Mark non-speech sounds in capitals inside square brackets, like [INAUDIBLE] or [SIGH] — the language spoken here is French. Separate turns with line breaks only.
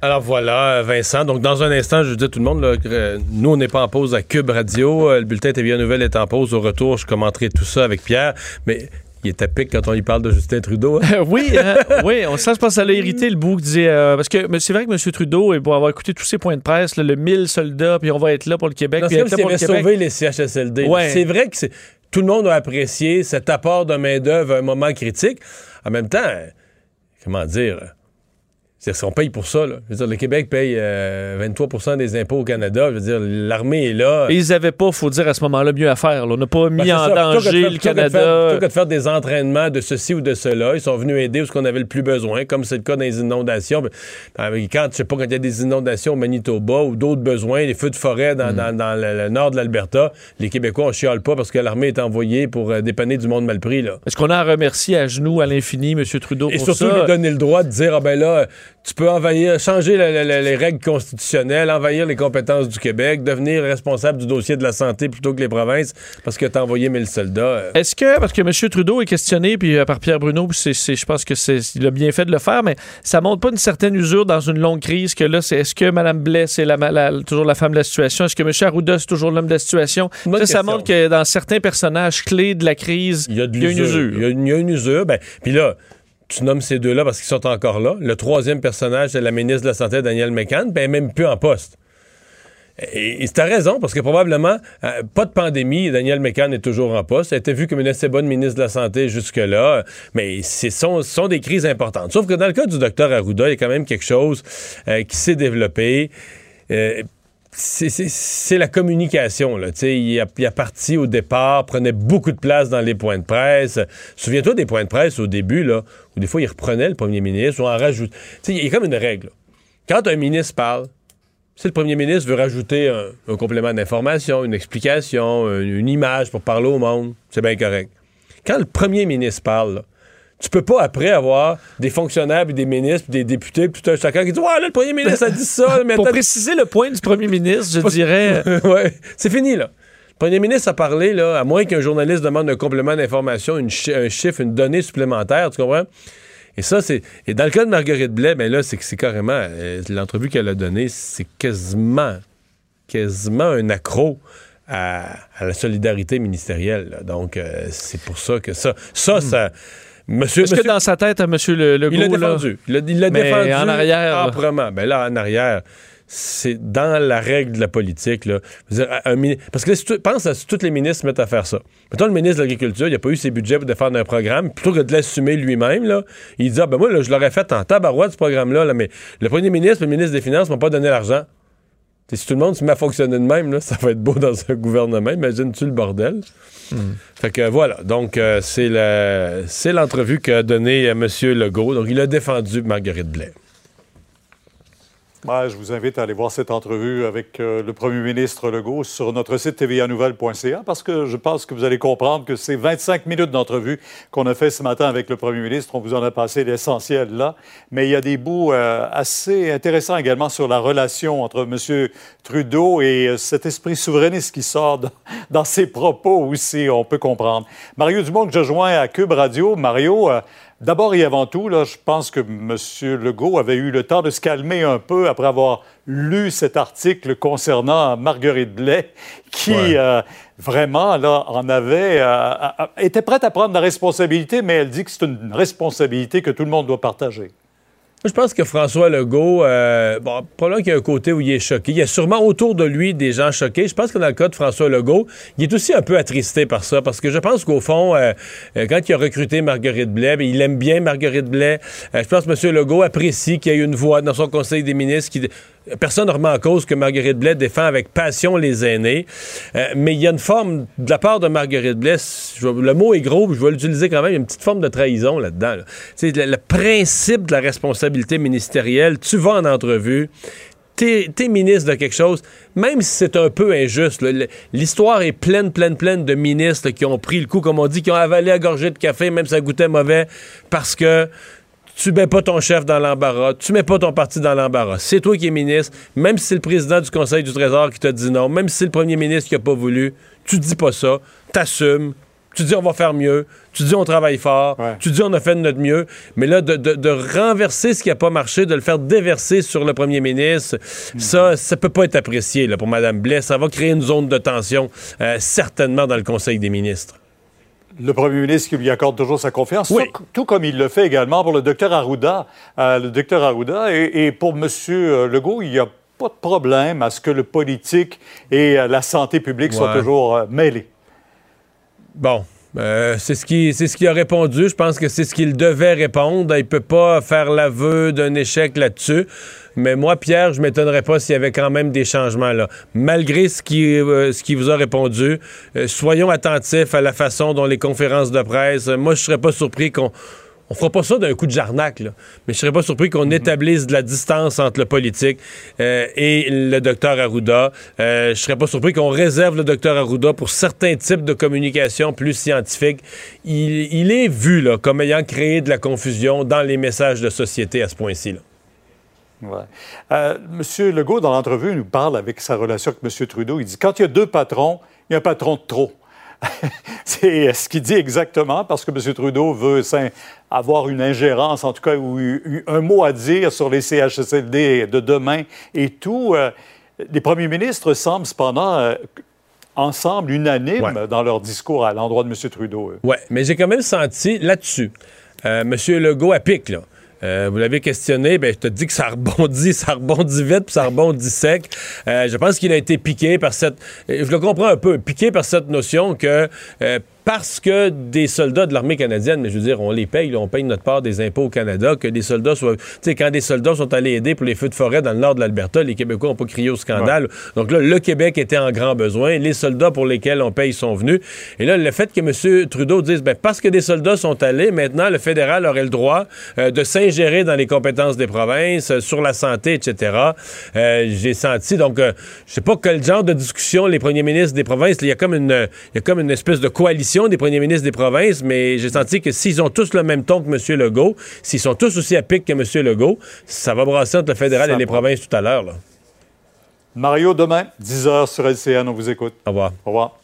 Alors voilà, Vincent. Donc, dans un instant, je dis à tout le monde, là, euh, nous, on n'est pas en pause à Cube Radio. Euh, Le bulletin TVA Nouvelle est en pause. Au retour, je commenterai tout ça avec Pierre. Mais il est à pic quand on lui parle de Justin Trudeau. hein? [LAUGHS]
oui, hein, oui, on sent, je pense que ça l'a irrité le bout qui disait. euh, parce que c'est vrai que M. Trudeau, et pour avoir écouté tous ses points de presse, là, le 1000 soldats, puis on va être là pour le Québec, puis
comme
là
s'il
pour le
avait
Québec.
sauvé les CHSLD.
Ouais.
C'est vrai que tout le monde a apprécié cet apport de main-d'œuvre à un moment critique. En même temps, comment dire, c'est on paye pour ça. Là. Je veux dire, le Québec paye euh, 23% des impôts au Canada. Je veux dire, l'armée est là.
Et ils n'avaient pas, faut dire à ce moment-là, mieux à faire. là. On n'a pas
Ben,
mis en
ça.
Danger
faire-
le
plutôt que de faire-
Canada.
Plutôt que de faire des entraînements de ceci ou de cela, ils sont venus aider où ce qu'on avait le plus besoin, comme c'est le cas dans les inondations. Ben, Quand, je sais pas, quand il y a des inondations au Manitoba ou d'autres besoins, les feux de forêt
Mm.
dans, dans- dans le, le nord de l'Alberta, les Québécois, on chiale pas parce que l'armée est envoyée pour euh, dépanner du monde mal pris. Là.
Est-ce qu'on a à remercier à genoux à l'infini M. Trudeau
Et
pour
surtout
ça?
lui donner le droit de dire ah ben là tu peux envahir changer la- la- la- les règles constitutionnelles envahir les compétences du Québec devenir responsable du dossier de la santé plutôt que les provinces parce que t'as envoyé 1000 soldats euh.
Est-ce que, parce que M. Trudeau est questionné puis, euh, par Pierre Bruno, c'est, je pense que c'est, il a bien fait de le faire, mais ça montre pas une certaine usure dans une longue crise que là, c'est est-ce que Mme Blais, c'est toujours la femme de la situation? Est-ce que M. Arruda, c'est toujours l'homme de la situation? Ça, ça montre que dans certains personnages clés de la crise,
Il y a de
il y a une usure.
Il y a une, il y a une usure. Ben, puis là, tu nommes ces deux-là parce qu'ils sont encore là. Le troisième personnage, c'est la ministre de la Santé, Danielle McCann, ben, elle même plus en poste. Et, tu as raison, parce que probablement, euh, pas de pandémie, Danielle McCann est toujours en poste. Elle était vue comme une assez bonne ministre de la Santé jusque-là, mais ce sont, sont des crises importantes. Sauf que dans le cas du docteur Arruda, il y a quand même quelque chose euh, qui s'est développé. Euh, c'est- la communication. Là. Il, a, il a parti au départ, prenait beaucoup de place dans les points de presse. Souviens-toi des points de presse au début, là, où des fois il reprenait le premier ministre ou en rajoute. Il y a comme une règle. Quand un ministre parle, si le premier ministre veut rajouter un, complément d'information, une explication, une, image pour parler au monde, c'est bien correct. Quand le premier ministre parle, tu peux pas après avoir des fonctionnaires, puis des ministres, puis des députés, puis tout un chacun qui dit Ouais, là, le premier ministre a dit ça, [LAUGHS] mais
Pour préciser le point du premier ministre, je dirais. [LAUGHS]
ouais, c'est fini, là. Le premier ministre a parlé, là, à moins qu'un journaliste demande un complément d'information, chi- un chiffre, une donnée supplémentaire, tu comprends? Et ça, c'est. Et dans le cas de Marguerite Blais, ben là, c'est que c'est carrément. euh, L'entrevue qu'elle a donnée, c'est quasiment. quasiment un accro à, à la solidarité ministérielle. là. Donc, euh, c'est pour ça que ça. Ça, ça. Monsieur.
Est-ce que dans sa tête, à M. Le, Legault,
il l'a défendu. Il l'a il l'a
Mais
défendu.
en arrière, là.
Ben là, en arrière, c'est dans la règle de la politique. Là. Dire, un Parce que là, si tu penses à si tous les ministres se mettent à faire ça. Mettons, le ministre de l'Agriculture, il n'a pas eu ses budgets pour défendre un programme. Plutôt que de l'assumer lui-même, là, il dit Ah, ben moi, là, je l'aurais fait en tabarouette, ce programme-là, là, mais le premier ministre et le ministre des Finances m'ont pas donné l'argent. T'sais, si tout le monde se met à fonctionner de même, là, [LAUGHS] ça va être beau dans un gouvernement. Imagine-tu le bordel? Fait que voilà. Donc, euh, c'est l'entrevue qu'a donnée M. Legault. Donc, il a défendu Marguerite Blais.
Ben, je vous invite à aller voir cette entrevue avec euh, le premier ministre Legault sur notre site tvanouvelle.ca parce que je pense que vous allez comprendre que c'est 25 minutes d'entrevue qu'on a fait ce matin avec le premier ministre. On vous en a passé l'essentiel là. Mais il y a des bouts euh, assez intéressants également sur la relation entre M. Trudeau et euh, cet esprit souverainiste qui sort dans, [LAUGHS] dans ses propos aussi, on peut comprendre. Mario Dumont, que je joins à Cube Radio. Mario, D'abord et avant tout, là, je pense que M. Legault avait eu le temps de se calmer un peu après avoir lu cet article concernant Marguerite Blais, qui
Ouais.
euh, vraiment là, en avait, euh, était prête à prendre la responsabilité, mais elle dit que c'est une responsabilité que tout le monde doit partager.
Je pense que François Legault, euh, bon, probablement qu'il y a un côté où il est choqué. Il y a sûrement autour de lui des gens choqués. Je pense que dans le cas de François Legault, il est aussi un peu attristé par ça, parce que je pense qu'au fond, euh, euh, quand il a recruté Marguerite Blais, ben, il aime bien Marguerite Blais. Euh, je pense que M. Legault apprécie qu'il y ait une voix dans son conseil des ministres qui personne ne remet en cause que Marguerite Blais défend avec passion les aînés. Euh, mais il y a une forme, de la part de Marguerite Blais, le mot est gros, je vais l'utiliser quand même, il y a une petite forme de trahison là-dedans. C'est le, principe de la responsabilité ministérielle. Tu vas en entrevue, t'es es ministre de quelque chose, même si c'est un peu injuste, l'histoire est pleine, pleine, pleine de ministres qui ont pris le coup, comme on dit, qui ont avalé à gorgée de café, même si ça goûtait mauvais, parce que tu mets pas ton chef dans l'embarras, tu mets pas ton parti dans l'embarras. C'est toi qui es ministre, même si c'est le président du Conseil du Trésor qui t'a dit non, même si c'est le premier ministre qui a pas voulu, tu dis pas ça, t'assumes, tu dis on va faire mieux, tu dis on travaille fort, tu dis on a fait de notre mieux, mais là, de, renverser ce qui a pas marché, de le faire déverser sur le premier ministre, ça, ça peut pas être apprécié là, pour Mme Blais. Ça va créer une zone de tension, euh, certainement dans le Conseil des ministres
le premier ministre qui lui accorde toujours sa confiance, tout, comme il le fait également pour le docteur Arruda. Euh, le docteur Arruda et, pour M. Legault, il n'y a pas de problème à ce que le politique et euh, la santé publique soient toujours euh, mêlés.
Bon, c'est ce qui c'est ce qu'il a répondu. Je pense que c'est ce qu'il devait répondre. Il peut pas faire l'aveu d'un échec là-dessus. Mais moi, Pierre, je m'étonnerais pas s'il y avait quand même des changements là. Malgré ce qui, euh, ce qui vous a répondu, euh, soyons attentifs à la façon dont les conférences de presse. moi, je serais pas surpris qu'on on fera pas ça d'un coup de jarnac, là. mais je serais pas surpris qu'on mhm. établisse de la distance entre le politique euh, et le docteur Arruda. Euh, je serais pas surpris qu'on réserve le docteur Arruda pour certains types de communication plus scientifiques. Il, est vu là, comme ayant créé de la confusion dans les messages de société à ce point-ci.
Ouais. Euh, Monsieur Legault, dans l'entrevue, nous parle avec sa relation avec M. Trudeau. Il dit quand il y a deux patrons, il y a un patron de trop. [LAUGHS] c'est ce qu'il dit exactement parce que M. Trudeau veut avoir une ingérence, en tout cas, ou un mot à dire sur les CHSLD de demain et tout. Euh, les premiers ministres semblent cependant euh, ensemble, unanimes dans leur discours à l'endroit de M. Trudeau.
Oui, mais j'ai quand même senti là-dessus, M. Legault à pic, là. Euh, vous l'avez questionné, ben, je te dis que ça rebondit, [LAUGHS] ça rebondit vite, puis ça rebondit sec. Euh, je pense qu'il a été piqué par cette... Je le comprends un peu, piqué par cette notion que euh, parce que des soldats de l'armée canadienne, mais je veux dire, on les paye, on paye notre part des impôts au Canada, que des soldats soient. Tu sais, quand des soldats sont allés aider pour les feux de forêt dans le nord de l'Alberta, les Québécois n'ont pas crié au scandale. Donc là, le Québec était en grand besoin. Les soldats pour lesquels on paye sont venus. Et là, le fait que M. Trudeau dise, ben, parce que des soldats sont allés, maintenant, le fédéral aurait le droit euh, de s'ingérer dans les compétences des provinces, euh, sur la santé, etc. Euh, j'ai senti, donc, je sais pas quel genre de discussion les premiers ministres des provinces, il y a comme une, il y a comme une espèce de coalition des premiers ministres des provinces, mais j'ai senti que s'ils ont tous le même ton que M. Legault, s'ils sont tous aussi à pic que M. Legault, ça va brasser entre le fédéral et les provinces tout à l'heure.
Mario, demain, 10h sur LCN, on vous écoute.
Au revoir.
Au revoir.